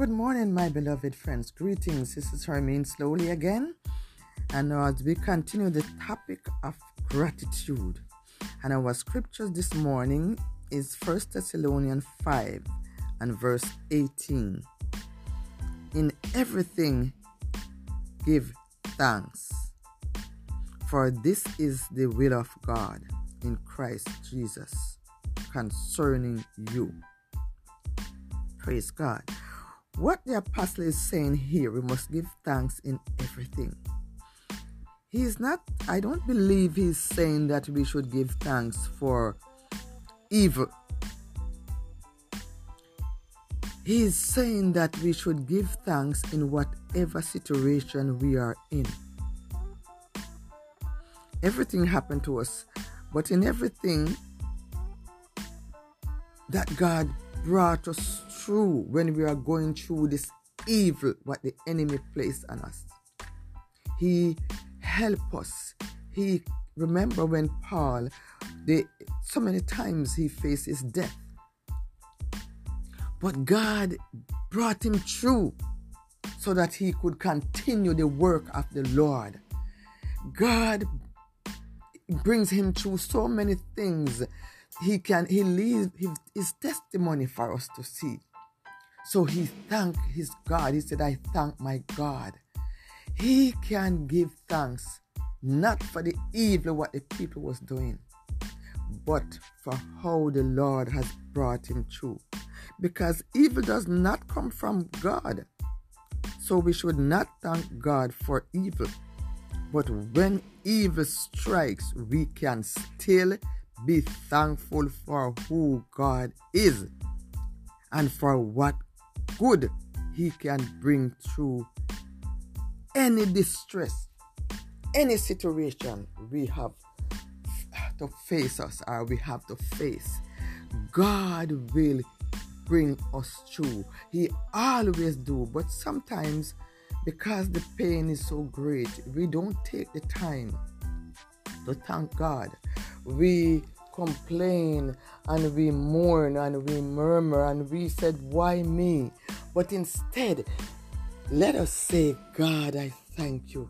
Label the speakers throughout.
Speaker 1: Good morning, my beloved friends. Greetings. This is Hermine slowly again. And as we continue the topic of gratitude. And our scriptures this morning is 1 Thessalonians 5 and verse 18. In everything give thanks, for this is the will of God in Christ Jesus concerning you. Praise God. What the apostle is saying here, we must give thanks in everything. He's not, I don't believe he's saying that we should give thanks for evil. He's saying that we should give thanks in whatever situation we are in. Everything happened to us, but in everything that God brought us when we are going through this evil what the enemy placed on us. He help us. He remember when Paul, the so many times he faced his death, but God brought him through so that he could continue the work of the Lord. God brings him through so many things he can he leaves his, his testimony for us to see so he thanked his god. He said i thank my god. He can give thanks not for the evil what the people was doing but for how the lord has brought him through. Because evil does not come from god. So we should not thank god for evil. But when evil strikes we can still be thankful for who God is and for what good He can bring through any distress, any situation we have to face us or we have to face. God will bring us through. He always do, but sometimes because the pain is so great, we don't take the time to thank God we complain and we mourn and we murmur and we said, Why me? But instead, let us say, God, I thank you.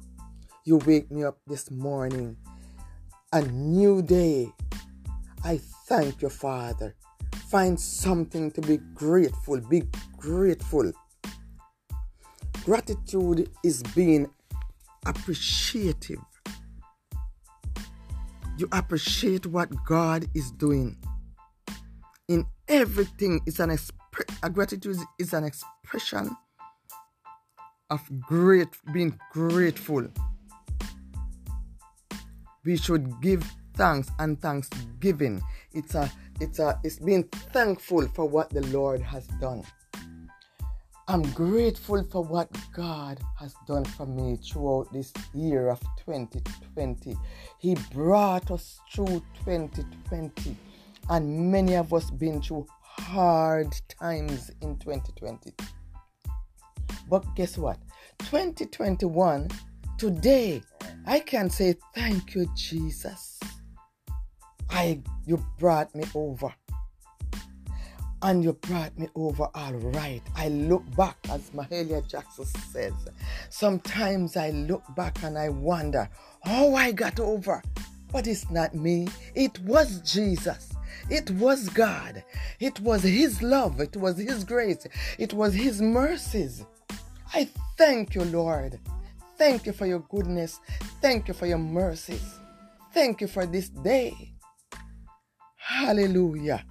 Speaker 1: You wake me up this morning, a new day. I thank you, Father. Find something to be grateful. Be grateful. Gratitude is being appreciative you appreciate what God is doing. In everything, it's an exp- a gratitude is an expression of great being grateful. We should give thanks and thanksgiving. It's a it's a it's being thankful for what the Lord has done. I'm grateful for what God has done for me throughout this year of 2020. He brought us through 2020, and many of us been through hard times in 2020. But guess what? 2021, today, I can say thank you, Jesus. I you brought me over and you brought me over all right. I look back, as Mahalia Jackson says. Sometimes I look back and I wonder how I got over. But it's not me, it was Jesus. It was God. It was His love. It was His grace. It was His mercies. I thank you, Lord. Thank you for your goodness. Thank you for your mercies. Thank you for this day. Hallelujah.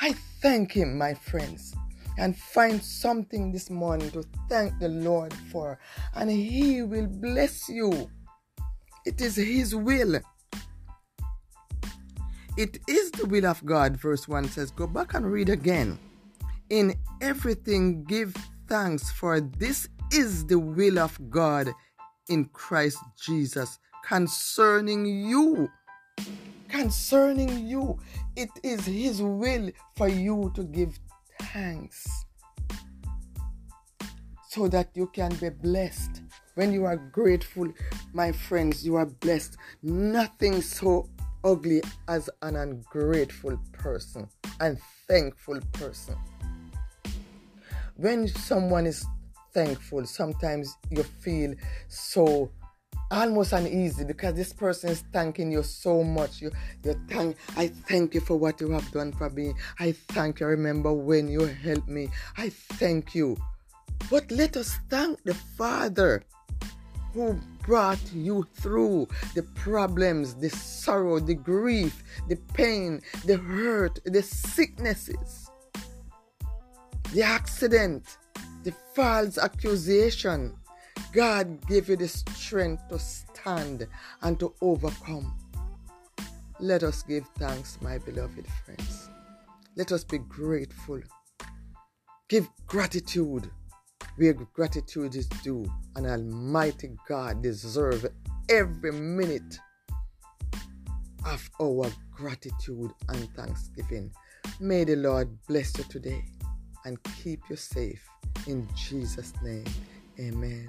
Speaker 1: I thank Him, my friends, and find something this morning to thank the Lord for, and He will bless you. It is His will. It is the will of God, verse 1 says. Go back and read again. In everything, give thanks, for this is the will of God in Christ Jesus concerning you concerning you. It is His will for you to give thanks so that you can be blessed. When you are grateful, my friends, you are blessed. Nothing so ugly as an ungrateful person, and thankful person. when someone is thankful, sometimes you feel so almost uneasy because this person is thanking you so much. You, you thank, I thank you for what you have done for me. I thank you. I remember when you helped me. I thank you. But let us thank the Father who brought you through the problems, the sorrow, the grief, the pain, the hurt, the sicknesses, the accident, the false accusation. God gave you the strength to stand and to overcome. Let us give thanks, my beloved friends. Let us be grateful. Give gratitude where gratitude is due, and Almighty God deserves every minute of our gratitude and thanksgiving. May the Lord bless you today and keep you safe. In Jesus' name, amen.